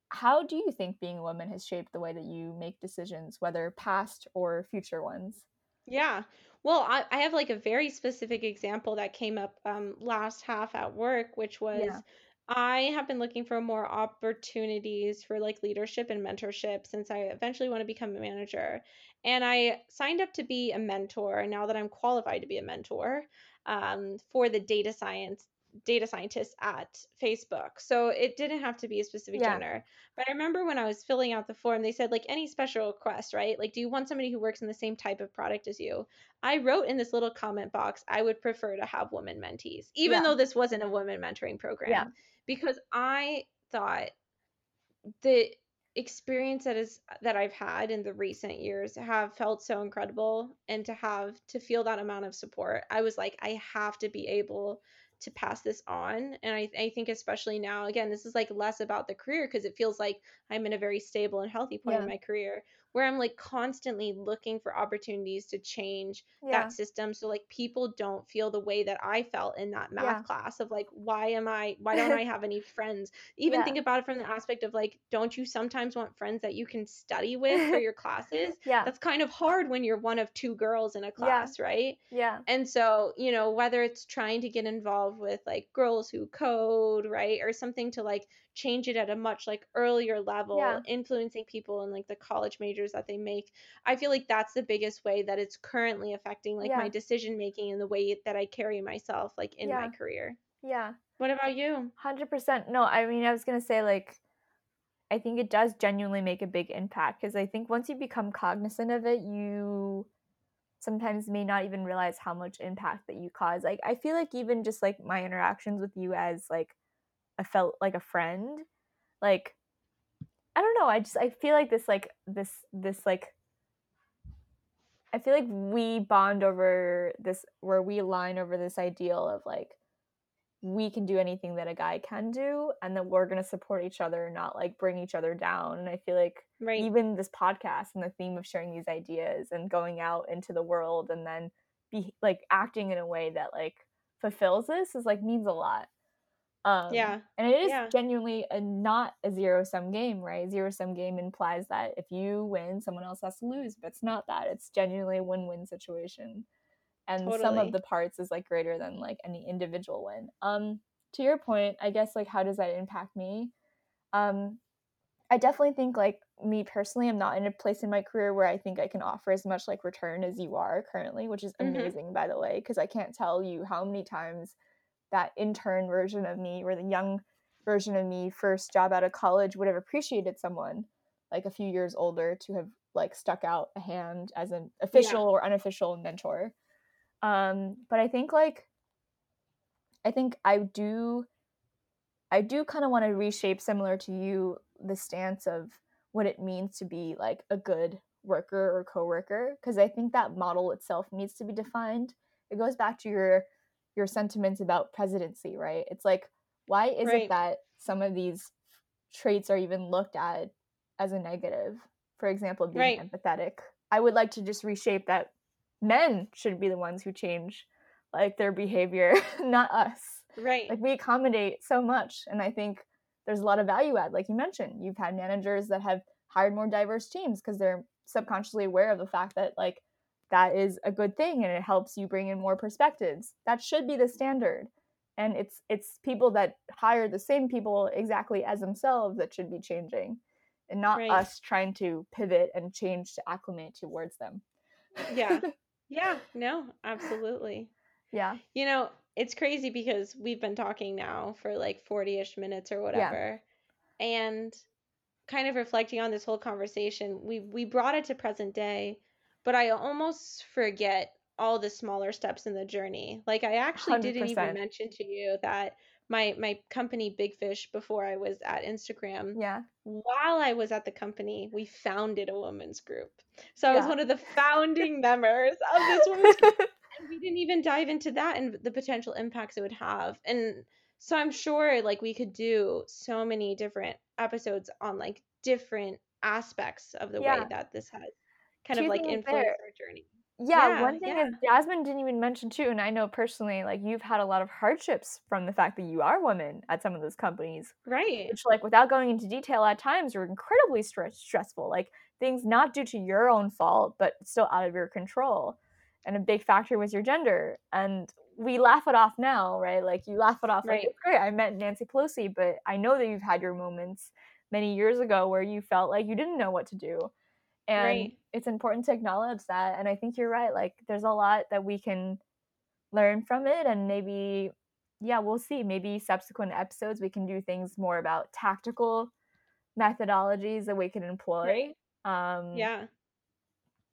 how do you think being a woman has shaped the way that you make decisions whether past or future ones? Yeah. Well, I, I have like a very specific example that came up um, last half at work, which was yeah I have been looking for more opportunities for like leadership and mentorship since I eventually want to become a manager. And I signed up to be a mentor now that I'm qualified to be a mentor um, for the data science data scientists at Facebook. So it didn't have to be a specific yeah gender. But I remember when I was filling out the form, they said like any special request, right? Like, do you want somebody who works in the same type of product as you? I wrote in this little comment box, I would prefer to have women mentees, even yeah though this wasn't a women mentoring yeah program, because I thought the experience that is that I've had in the recent years have felt so incredible and to have to feel that amount of support. I was like, I have to be able to pass this on. And I, I think especially now, again, this is like less about the career because it feels like I'm in a very stable and healthy point in my career where I'm like constantly looking for opportunities to change yeah. that system so like people don't feel the way that I felt in that yeah. math class of like why am I why don't I have any friends? Even yeah. think about it from the aspect of like don't you sometimes want friends that you can study with for your classes? Yeah. That's kind of hard when you're one of two girls in a yeah. class right? Yeah. And so you know whether it's trying to get involved with like girls who code right or something to like change it at a much like earlier level yeah. influencing people in like the college majors that they make i feel like that's the biggest way that it's currently affecting like my decision making and the way that i carry myself like in my career. Yeah. What about you? 100% no i mean i was gonna say like i think it does genuinely make a big impact because i think once you become cognizant of it you sometimes may not even realize how much impact that you cause. Like i feel like even just like my interactions with you as like a felt like a friend like i don't know i just i feel like this like this this like i feel like we bond over this where we align over this ideal of like we can do anything that a guy can do and that we're going to support each other not like bring each other down and i feel like right. even this podcast and the theme of sharing these ideas and going out into the world and then be like acting in a way that like fulfills this is like means a lot um Yeah. and it is Yeah. genuinely a not a zero sum game right zero sum game implies that if you win someone else has to lose but it's not that it's genuinely a win-win situation and sum of the parts is like greater than like any individual win um to your point i guess like how does that impact me um i definitely think like me personally i'm not in a place in my career where i think i can offer as much like return as you are currently which is Mhm. amazing by the way because i can't tell you how many times that intern version of me or the young version of me first job out of college would have appreciated someone like a few years older to have like stuck out a hand as an official or unofficial mentor. Um but i think like i think i do i do kind of want to reshape similar to you the stance of what it means to be like a good worker or coworker because i think that model itself needs to be defined. It goes back to your your sentiments about presidency right it's like why is Right. it that some of these traits are even looked at as a negative for example being Right. empathetic i would like to just reshape that men should be the ones who change like their behavior not us Right. like we accommodate so much and i think there's a lot of value add like you mentioned you've had managers that have hired more diverse teams because they're subconsciously aware of the fact that like that is a good thing and it helps you bring in more perspectives that should be the standard and it's it's people that hire the same people exactly as themselves that should be changing and not Right. us trying to pivot and change to acclimate towards them Yeah. yeah. No, absolutely. yeah You know, it's crazy because we've been talking now for like 40-ish minutes or whatever. And kind of reflecting on this whole conversation, we we brought it to present day, but I almost forget all the smaller steps in the journey. Like I actually didn't even mention to you that my my company Big Fish before I was at Instagram, yeah. while I was at the company, we founded a women's group. So I was one of the founding members of this women's group and we didn't even dive into that and the potential impacts it would have. And so i'm sure like we could do so many different episodes on like different aspects of the way that this has kind of like influence there. our journey Yeah, Yeah, one thing yeah. is Jasmine didn't even mention too, and I know personally, like you've had a lot of hardships from the fact that you are women at some of those companies, right which, like, without going into detail, at times are incredibly stress stressful. Like things not due to your own fault, but still out of your control. And a big factor was your gender. And we laugh it off now, right? Like you laugh it off, Right. it's great. I met Nancy Pelosi, but I know that you've had your moments many years ago where you felt like you didn't know what to do and Right. it's important to acknowledge that and i think you're right like there's a lot that we can learn from it and maybe yeah we'll see maybe subsequent episodes we can do things more about tactical methodologies that we can employ um yeah.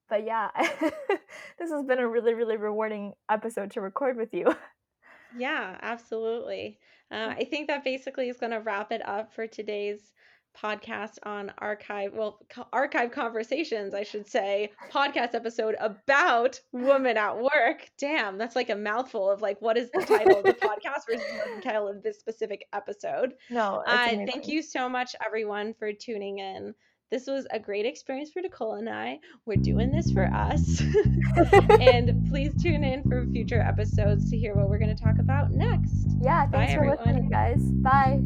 but yeah this has been a really really rewarding episode to record with you. Yeah absolutely. Uh, i think that basically is going to wrap it up for today's podcast on archive well co- archive conversations i should say podcast episode about women at work. Damn that's like a mouthful of like what is the title of the podcast versus the title of this specific episode. No uh, thank you so much everyone for tuning in. This was a great experience for nicole and i. We're doing this for us. And please tune in for future episodes to hear what we're going to talk about next. Yeah Bye, thanks for listening guys. Bye